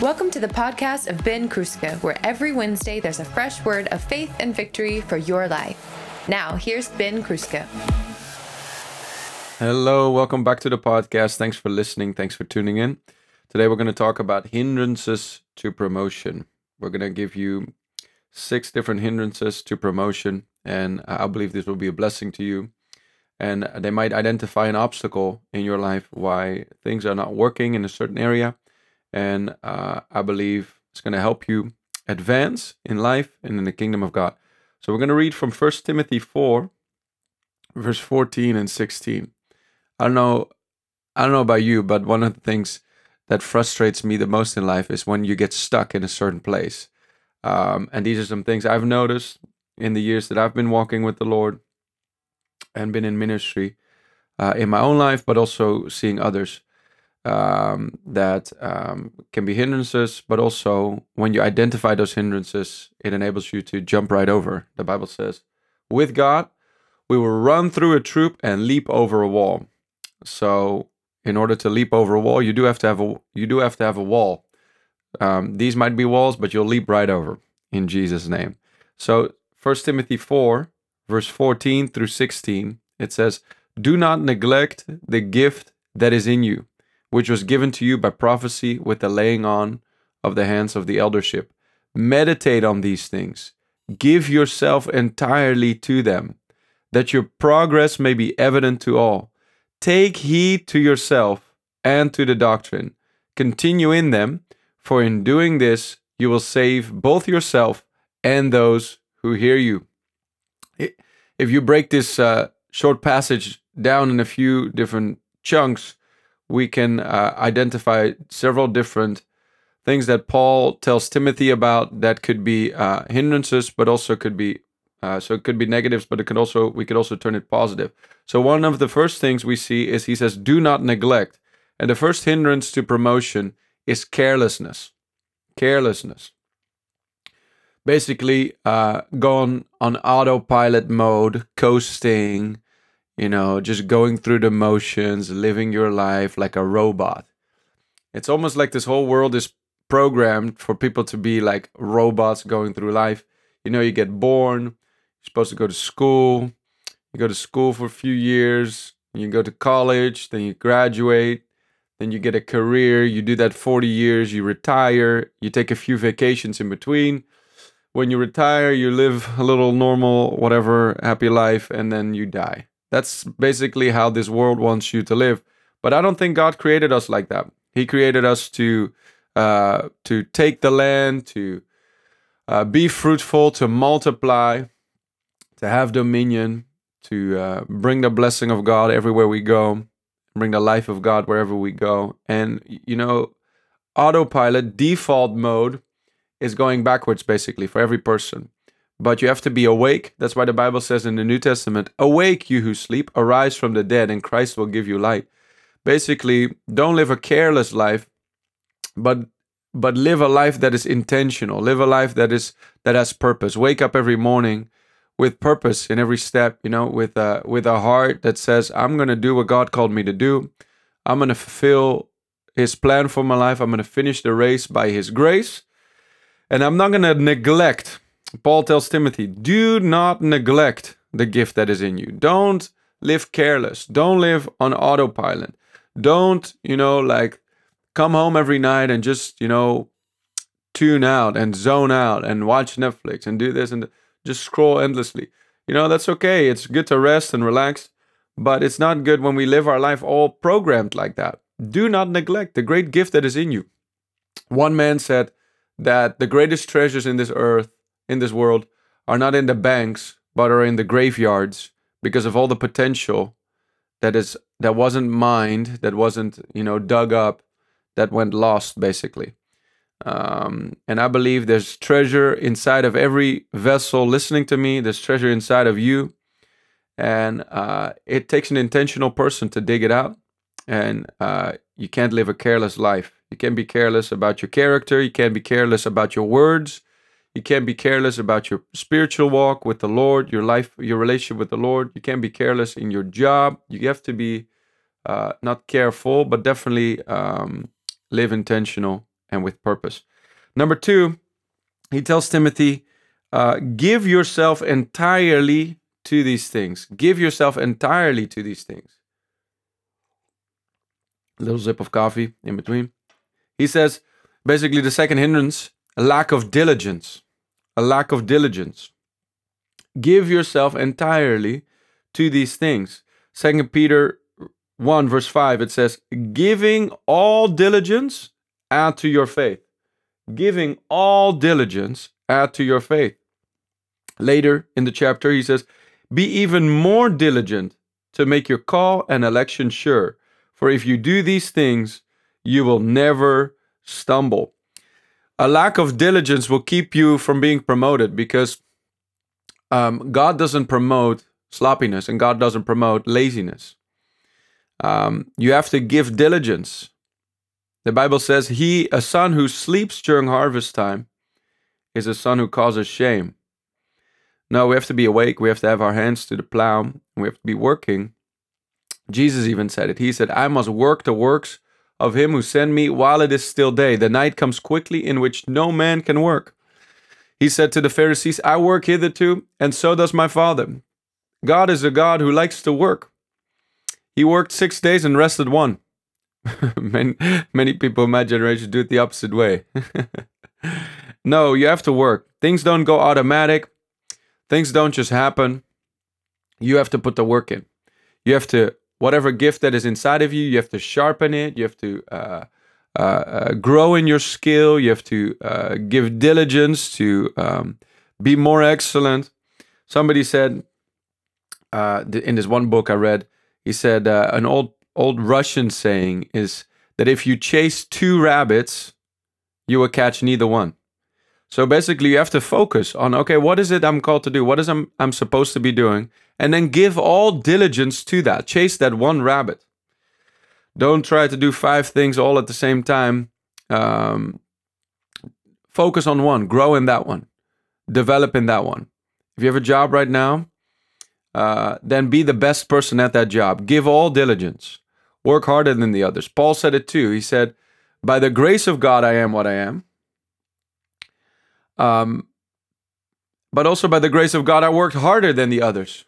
Welcome to the podcast of Ben Kruska, where every Wednesday there's a fresh word of faith and victory for your life. Now, here's Ben Kruska. Hello, welcome back to the podcast. Thanks for listening. Thanks for tuning in. Today we're going to talk about hindrances to promotion. We're going to give you six different hindrances to promotion, and I believe this will be a blessing to you. And they might identify an obstacle in your life why things are not working in a certain area and uh, I believe it's going to help you advance in life and in the kingdom of God. So we're going to read from 1 Timothy 4, verse 14 and 16. I don't know, I don't know about you, but one of the things that frustrates me the most in life is when you get stuck in a certain place. Um, and these are some things I've noticed in the years that I've been walking with the Lord and been in ministry uh, in my own life, but also seeing others um, that um, can be hindrances, but also when you identify those hindrances, it enables you to jump right over. The Bible says, with God, we will run through a troop and leap over a wall. So, in order to leap over a wall, you do have to have a you do have to have a wall. Um, these might be walls, but you'll leap right over in Jesus' name. So, First Timothy four, verse fourteen through sixteen, it says, "Do not neglect the gift that is in you." Which was given to you by prophecy with the laying on of the hands of the eldership. Meditate on these things. Give yourself entirely to them, that your progress may be evident to all. Take heed to yourself and to the doctrine. Continue in them, for in doing this you will save both yourself and those who hear you. If you break this uh, short passage down in a few different chunks, we can uh, identify several different things that Paul tells Timothy about that could be uh, hindrances, but also could be uh, so it could be negatives, but it could also we could also turn it positive. So one of the first things we see is he says, "Do not neglect," and the first hindrance to promotion is carelessness. Carelessness. Basically, uh, gone on autopilot mode, coasting, you know, just going through the motions, living your life like a robot. It's almost like this whole world is programmed for people to be like robots going through life. You know, you get born, you're supposed to go to school, you go to school for a few years, you go to college, then you graduate, then you get a career, you do that 40 years, you retire, you take a few vacations in between. When you retire, you live a little normal, whatever, happy life, and then you die. That's basically how this world wants you to live. But I don't think God created us like that. He created us to uh, to take the land, to uh, be fruitful, to multiply, to have dominion, to uh, bring the blessing of God everywhere we go, bring the life of God wherever we go. And you know, autopilot default mode is going backwards basically for every person but you have to be awake. That's why the Bible says in the New Testament, Awake, you who sleep, arise from the dead, and Christ will give you light. Basically, don't live a careless life, but but live a life that is intentional. Live a life that is that has purpose. Wake up every morning with purpose in every step, you know, with a with a heart that says, I'm gonna do what God called me to do. I'm gonna fulfill his plan for my life. I'm gonna finish the race by his grace. And I'm not gonna neglect Paul tells Timothy, do not neglect the gift that is in you. Don't live careless. Don't live on autopilot. Don't, you know, like come home every night and just, you know, tune out and zone out and watch Netflix and do this and just scroll endlessly. You know, that's okay. It's good to rest and relax, but it's not good when we live our life all programmed like that. Do not neglect the great gift that is in you. One man said that the greatest treasures in this earth in this world are not in the banks, but are in the graveyards because of all the potential that is that wasn't mined, that wasn't you know dug up, that went lost basically. Um, and I believe there's treasure inside of every vessel listening to me. There's treasure inside of you, and uh, it takes an intentional person to dig it out. And uh, you can't live a careless life. You can't be careless about your character. You can't be careless about your words. You can't be careless about your spiritual walk with the Lord, your life, your relationship with the Lord. You can't be careless in your job. You have to be uh, not careful, but definitely um, live intentional and with purpose. Number two, he tells Timothy, uh, give yourself entirely to these things. Give yourself entirely to these things. A little sip of coffee in between. He says, basically, the second hindrance, a lack of diligence. A lack of diligence. Give yourself entirely to these things. Second Peter 1, verse 5, it says, Giving all diligence, add to your faith. Giving all diligence, add to your faith. Later in the chapter, he says, Be even more diligent to make your call and election sure. For if you do these things, you will never stumble. A lack of diligence will keep you from being promoted because um, God doesn't promote sloppiness and God doesn't promote laziness. Um, you have to give diligence. The Bible says, "He, a son who sleeps during harvest time, is a son who causes shame." No, we have to be awake. We have to have our hands to the plow. We have to be working. Jesus even said it. He said, "I must work the works of him who sent me while it is still day. The night comes quickly in which no man can work." He said to the Pharisees, "I work hitherto, and so does my Father." God is a God who likes to work. He worked six days and rested one. many, many people in my generation do it the opposite way. no, you have to work. Things don't go automatic. Things don't just happen. You have to put the work in. You have to, whatever gift that is inside of you, you have to sharpen it. You have to uh, uh, uh, grow in your skill. You have to uh, give diligence to um, be more excellent. Somebody said uh, in this one book I read, he said an old old Russian saying is that if you chase two rabbits, you will catch neither one. So basically, you have to focus on okay, what is it I'm called to do? What is I'm I'm supposed to be doing, and then give all diligence to that. Chase that one rabbit. Don't try to do five things all at the same time. Um, focus on one. Grow in that one. Develop in that one. If you have a job right now, uh, then be the best person at that job. Give all diligence. Work harder than the others. Paul said it too. He said, By the grace of God, I am what I am. Um, but also by the grace of God, I worked harder than the others.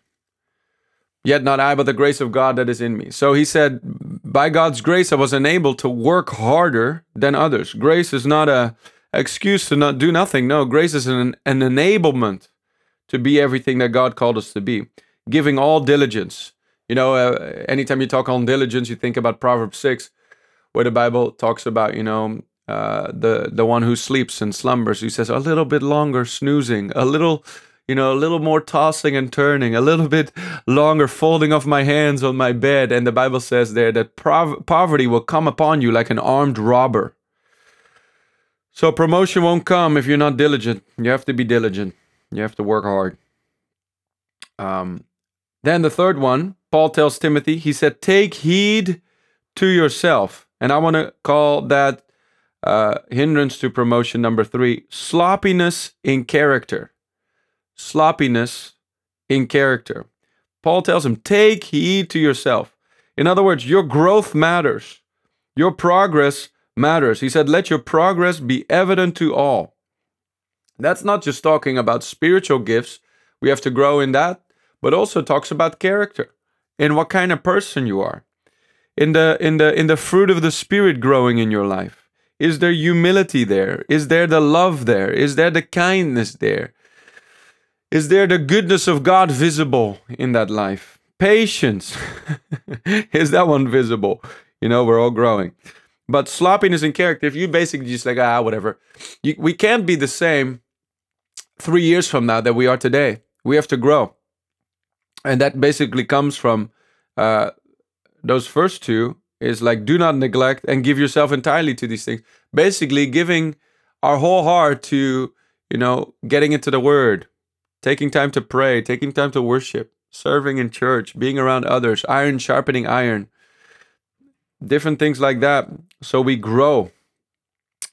Yet not I, but the grace of God that is in me. So he said, By God's grace, I was enabled to work harder than others. Grace is not a excuse to not do nothing. No, grace is an, an enablement to be everything that God called us to be giving all diligence. You know, uh, anytime you talk on diligence, you think about Proverbs 6, where the Bible talks about, you know, uh, the the one who sleeps and slumbers, who says a little bit longer snoozing, a little, you know, a little more tossing and turning, a little bit longer folding of my hands on my bed. And the Bible says there that prov- poverty will come upon you like an armed robber. So promotion won't come if you're not diligent. You have to be diligent. You have to work hard. Um, then the third one, Paul tells Timothy, he said, Take heed to yourself. And I want to call that uh, hindrance to promotion number three sloppiness in character. Sloppiness in character. Paul tells him, Take heed to yourself. In other words, your growth matters, your progress matters. He said, Let your progress be evident to all. That's not just talking about spiritual gifts. We have to grow in that but also talks about character and what kind of person you are. In the in the in the fruit of the spirit growing in your life. Is there humility there? Is there the love there? Is there the kindness there? Is there the goodness of God visible in that life? Patience. Is that one visible? You know, we're all growing. But sloppiness in character, if you basically just like, ah, whatever, you, we can't be the same three years from now that we are today. We have to grow and that basically comes from uh, those first two is like do not neglect and give yourself entirely to these things basically giving our whole heart to you know getting into the word taking time to pray taking time to worship serving in church being around others iron sharpening iron different things like that so we grow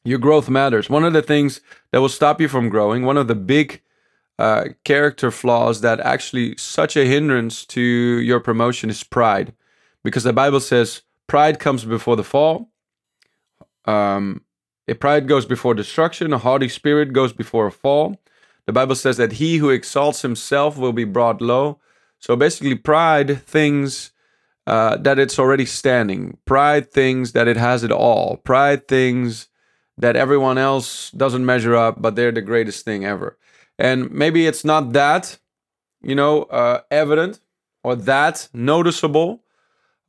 your growth matters one of the things that will stop you from growing one of the big uh, character flaws that actually such a hindrance to your promotion is pride, because the Bible says pride comes before the fall. Um, a pride goes before destruction, a haughty spirit goes before a fall. The Bible says that he who exalts himself will be brought low. So basically, pride thinks uh, that it's already standing. Pride thinks that it has it all. Pride thinks that everyone else doesn't measure up, but they're the greatest thing ever. And maybe it's not that, you know, uh, evident or that noticeable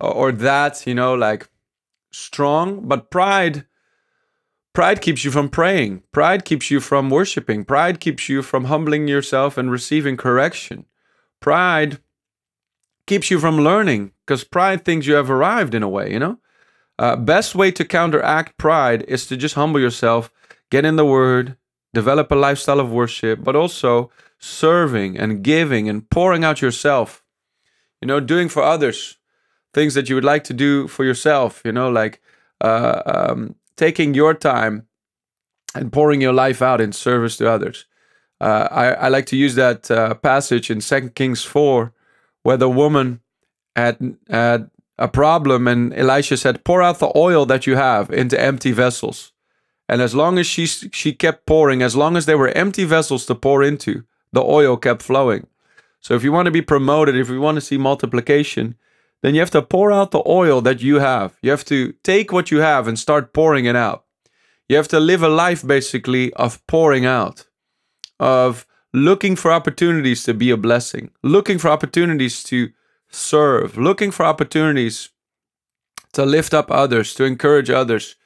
or, or that, you know, like strong, but pride Pride keeps you from praying. Pride keeps you from worshiping. Pride keeps you from humbling yourself and receiving correction. Pride keeps you from learning because pride thinks you have arrived in a way, you know? Uh, best way to counteract pride is to just humble yourself, get in the word, develop a lifestyle of worship, but also serving and giving and pouring out yourself. You know, doing for others things that you would like to do for yourself, you know, like uh, um, taking your time and pouring your life out in service to others. Uh, I, I, like to use that uh, passage in Second Kings 4, where the woman had, had a problem and Elisha said, Pour out the oil that you have into empty vessels. And as long as she, she kept pouring, as long as there were empty vessels to pour into, the oil kept flowing. So if you want to be promoted, if you want to see multiplication, then you have to pour out the oil that you have. You have to take what you have and start pouring it out. You have to live a life basically of pouring out, of looking for opportunities to be a blessing, looking for opportunities to serve, looking for opportunities to lift up others, to encourage others,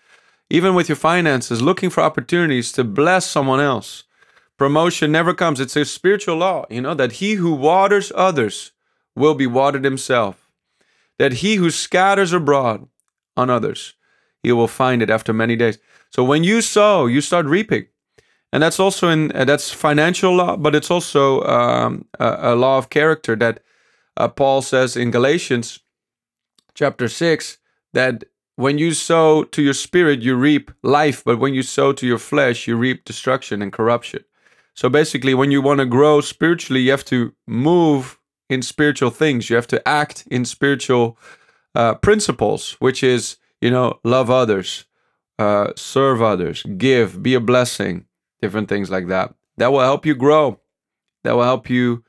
even with your finances, looking for opportunities to bless someone else. Promotion never comes. It's a spiritual law, you know, that he who waters others will be watered himself that he who scatters abroad on others, he will find it after many days. So when you sow, you start reaping. And that's also in uh, that's financial law, but it's also um, a, a, law of character that uh, Paul says in Galatians chapter six that when you sow to your spirit, you reap life, but when you sow to your flesh, you reap destruction and corruption. So basically, when you want to grow spiritually, you have to move in spiritual things. You have to act in spiritual uh, principles, which is, you know, love others, uh, serve others, give, be a blessing, different things like that. That will help you grow. That will help you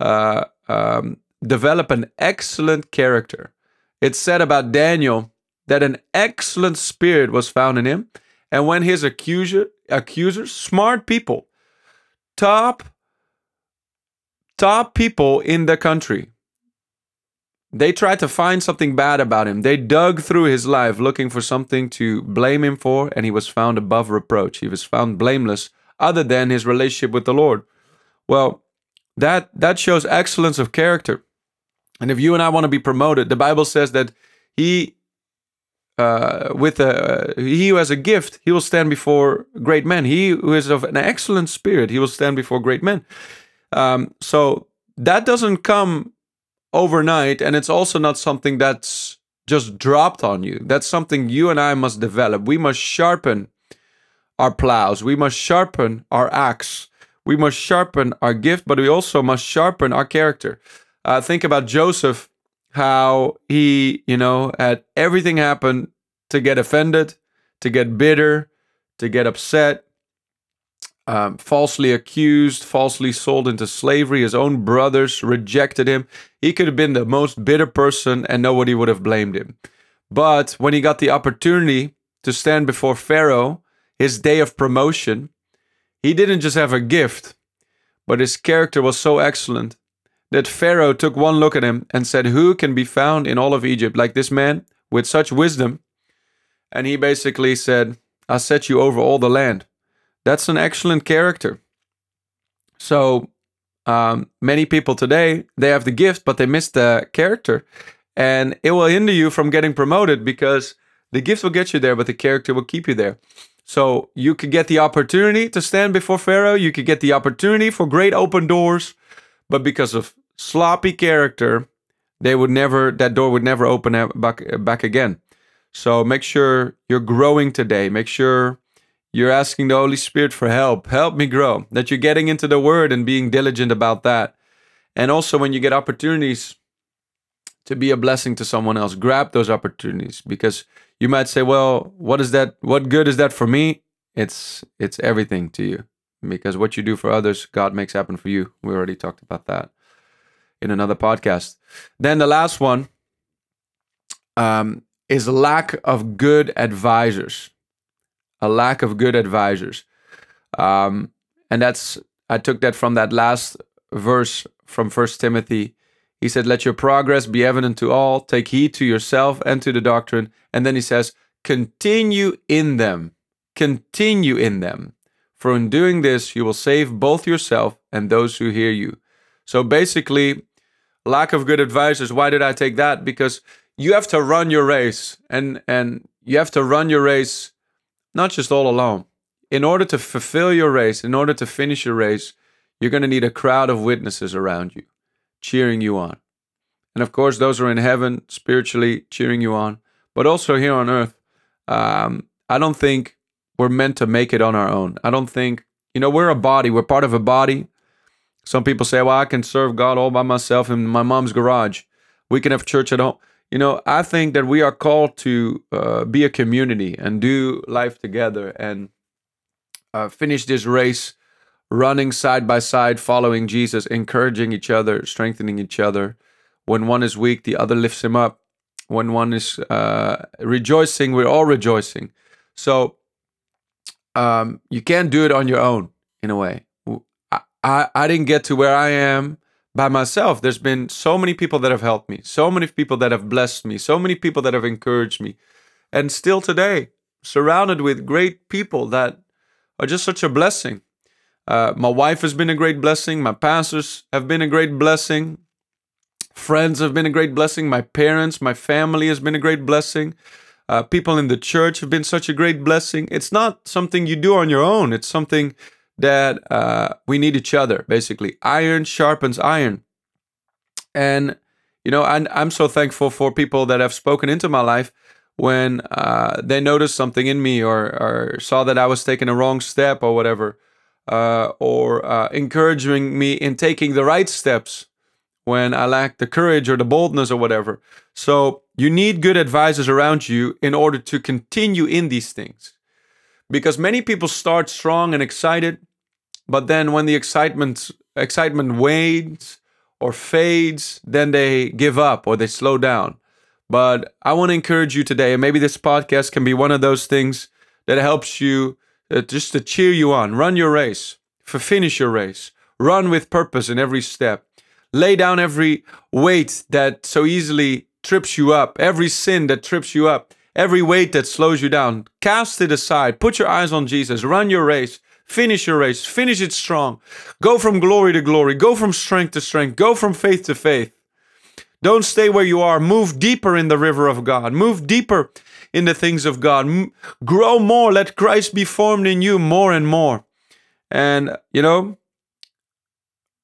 uh, um, develop an excellent character. It's said about Daniel that an excellent spirit was found in him. And when his accuser, accusers, smart people, top top people in the country. They tried to find something bad about him. They dug through his life looking for something to blame him for, and he was found above reproach. He was found blameless, other than his relationship with the Lord. Well, that that shows excellence of character. And if you and I want to be promoted, the Bible says that he, uh, with a he who has a gift, he will stand before great men. He who is of an excellent spirit, he will stand before great men. Um, so that doesn't come overnight, and it's also not something that's just dropped on you. That's something you and I must develop. We must sharpen our plows. We must sharpen our axe. We must sharpen our gift, but we also must sharpen our character. Uh, think about Joseph, how he, you know, had everything happen to get offended, to get bitter, to get upset, um, falsely accused, falsely sold into slavery. His own brothers rejected him. He could have been the most bitter person and nobody would have blamed him. But when he got the opportunity to stand before Pharaoh, his day of promotion, he didn't just have a gift, but his character was so excellent that Pharaoh took one look at him and said, Who can be found in all of Egypt like this man with such wisdom? And he basically said, I'll set you over all the land. That's an excellent character. So um, many people today they have the gift, but they miss the character, and it will hinder you from getting promoted because the gift will get you there, but the character will keep you there. So you could get the opportunity to stand before Pharaoh. You could get the opportunity for great open doors, but because of sloppy character, they would never that door would never open back back again. So make sure you're growing today. Make sure you're asking the Holy Spirit for help. Help me grow. That you're getting into the Word and being diligent about that. And also, when you get opportunities to be a blessing to someone else, grab those opportunities because you might say, well, what is that? What good is that for me? it's it's everything to you because what you do for others, God makes happen for you. We already talked about that in another podcast. Then the last one um, is lack of good advisors. A lack of good advisors. Um, and that's, I took that from that last verse from First Timothy. He said, Let your progress be evident to all, take heed to yourself and to the doctrine. And then he says, Continue in them, continue in them. For in doing this, you will save both yourself and those who hear you. So basically, lack of good advisors. Why did I take that? Because you have to run your race and and you have to run your race not just all alone. In order to fulfill your race, in order to finish your race, you're going to need a crowd of witnesses around you cheering you on. And of course, those are in heaven spiritually cheering you on, but also here on earth. Um, I don't think we're meant to make it on our own. I don't think, you know, we're a body, we're part of a body. Some people say, well, I can serve God all by myself in my mom's garage. We can have church at home. You know, I think that we are called to uh, be a community and do life together and uh, finish this race running side by side, following Jesus, encouraging each other, strengthening each other. When one is weak, the other lifts him up. When one is uh, rejoicing, we're all rejoicing. So um, you can't do it on your own, in a way. I, I, I didn't get to where I am by myself. There's been so many people that have helped me, so many people that have blessed me, so many people that have encouraged me. And still today, surrounded with great people that are just such a blessing. Uh, my wife has been a great blessing. My pastors have been a great blessing. Friends have been a great blessing. My parents, my family has been a great blessing. Uh, people in the church have been such a great blessing. It's not something you do on your own. It's something that uh, we need each other, basically. Iron sharpens iron. And, you know, I'm, I'm so thankful for people that have spoken into my life when uh, they noticed something in me or, or saw that I was taking a wrong step or whatever, uh, or uh, encouraging me in taking the right steps when I lack the courage or the boldness or whatever. So you need good advisors around you in order to continue in these things because many people start strong and excited but then when the excitement excitement wanes or fades then they give up or they slow down but i want to encourage you today and maybe this podcast can be one of those things that helps you uh, just to cheer you on run your race finish your race run with purpose in every step lay down every weight that so easily trips you up every sin that trips you up every weight that slows you down, cast it aside. Put your eyes on Jesus. Run your race. Finish your race. Finish it strong. Go from glory to glory. Go from strength to strength. Go from faith to faith. Don't stay where you are. Move deeper in the river of God. Move deeper in the things of God. M- grow more. Let Christ be formed in you more and more. And, you know,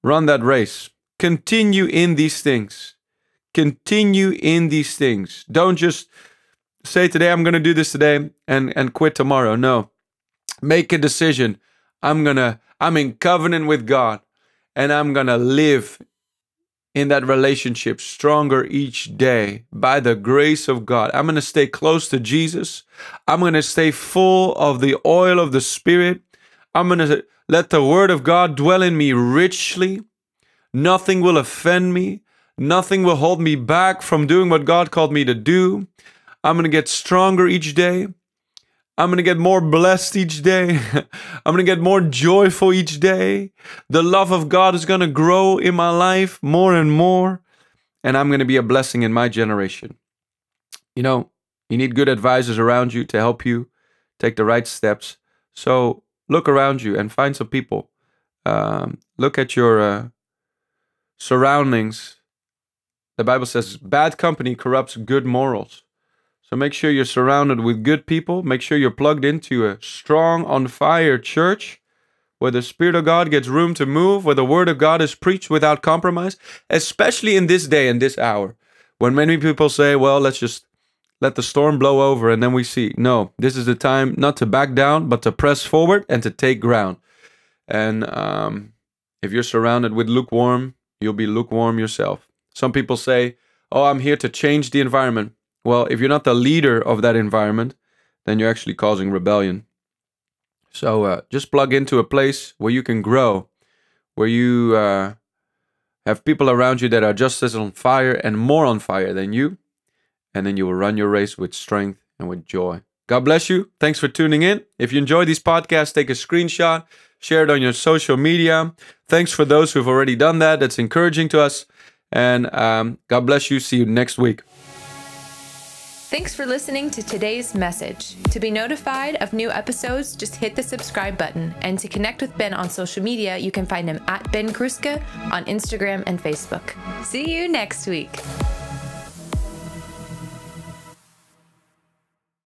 run that race. Continue in these things. Continue in these things. Don't just say today I'm going to do this today and and quit tomorrow. No. Make a decision. I'm going to I'm in covenant with God and I'm going to live in that relationship stronger each day by the grace of God. I'm going to stay close to Jesus. I'm going to stay full of the oil of the Spirit. I'm going to let the Word of God dwell in me richly. Nothing will offend me. Nothing will hold me back from doing what God called me to do. I'm going to get stronger each day. I'm going to get more blessed each day. I'm going to get more joyful each day. The love of God is going to grow in my life more and more. And I'm going to be a blessing in my generation. You know, you need good advisors around you to help you take the right steps. So look around you and find some people. Um, look at your uh, surroundings. The Bible says bad company corrupts good morals. So make sure you're surrounded with good people. Make sure you're plugged into a strong, on fire church where the Spirit of God gets room to move, where the Word of God is preached without compromise, especially in this day and this hour when many people say, well, let's just let the storm blow over and then we see. No, this is the time not to back down, but to press forward and to take ground. And um, if you're surrounded with lukewarm, you'll be lukewarm yourself. Some people say, oh, I'm here to change the environment. Well, if you're not the leader of that environment, then you're actually causing rebellion. So uh, just plug into a place where you can grow, where you uh, have people around you that are just as on fire and more on fire than you. And then you will run your race with strength and with joy. God bless you. Thanks for tuning in. If you enjoy these podcasts, take a screenshot, share it on your social media. Thanks for those who've already done that. That's encouraging to us. And um, God bless you. See you next week. Thanks for listening to today's message. To be notified of new episodes, just hit the subscribe button. And to connect with Ben on social media, you can find him at Ben Kruska on Instagram and Facebook. See you next week.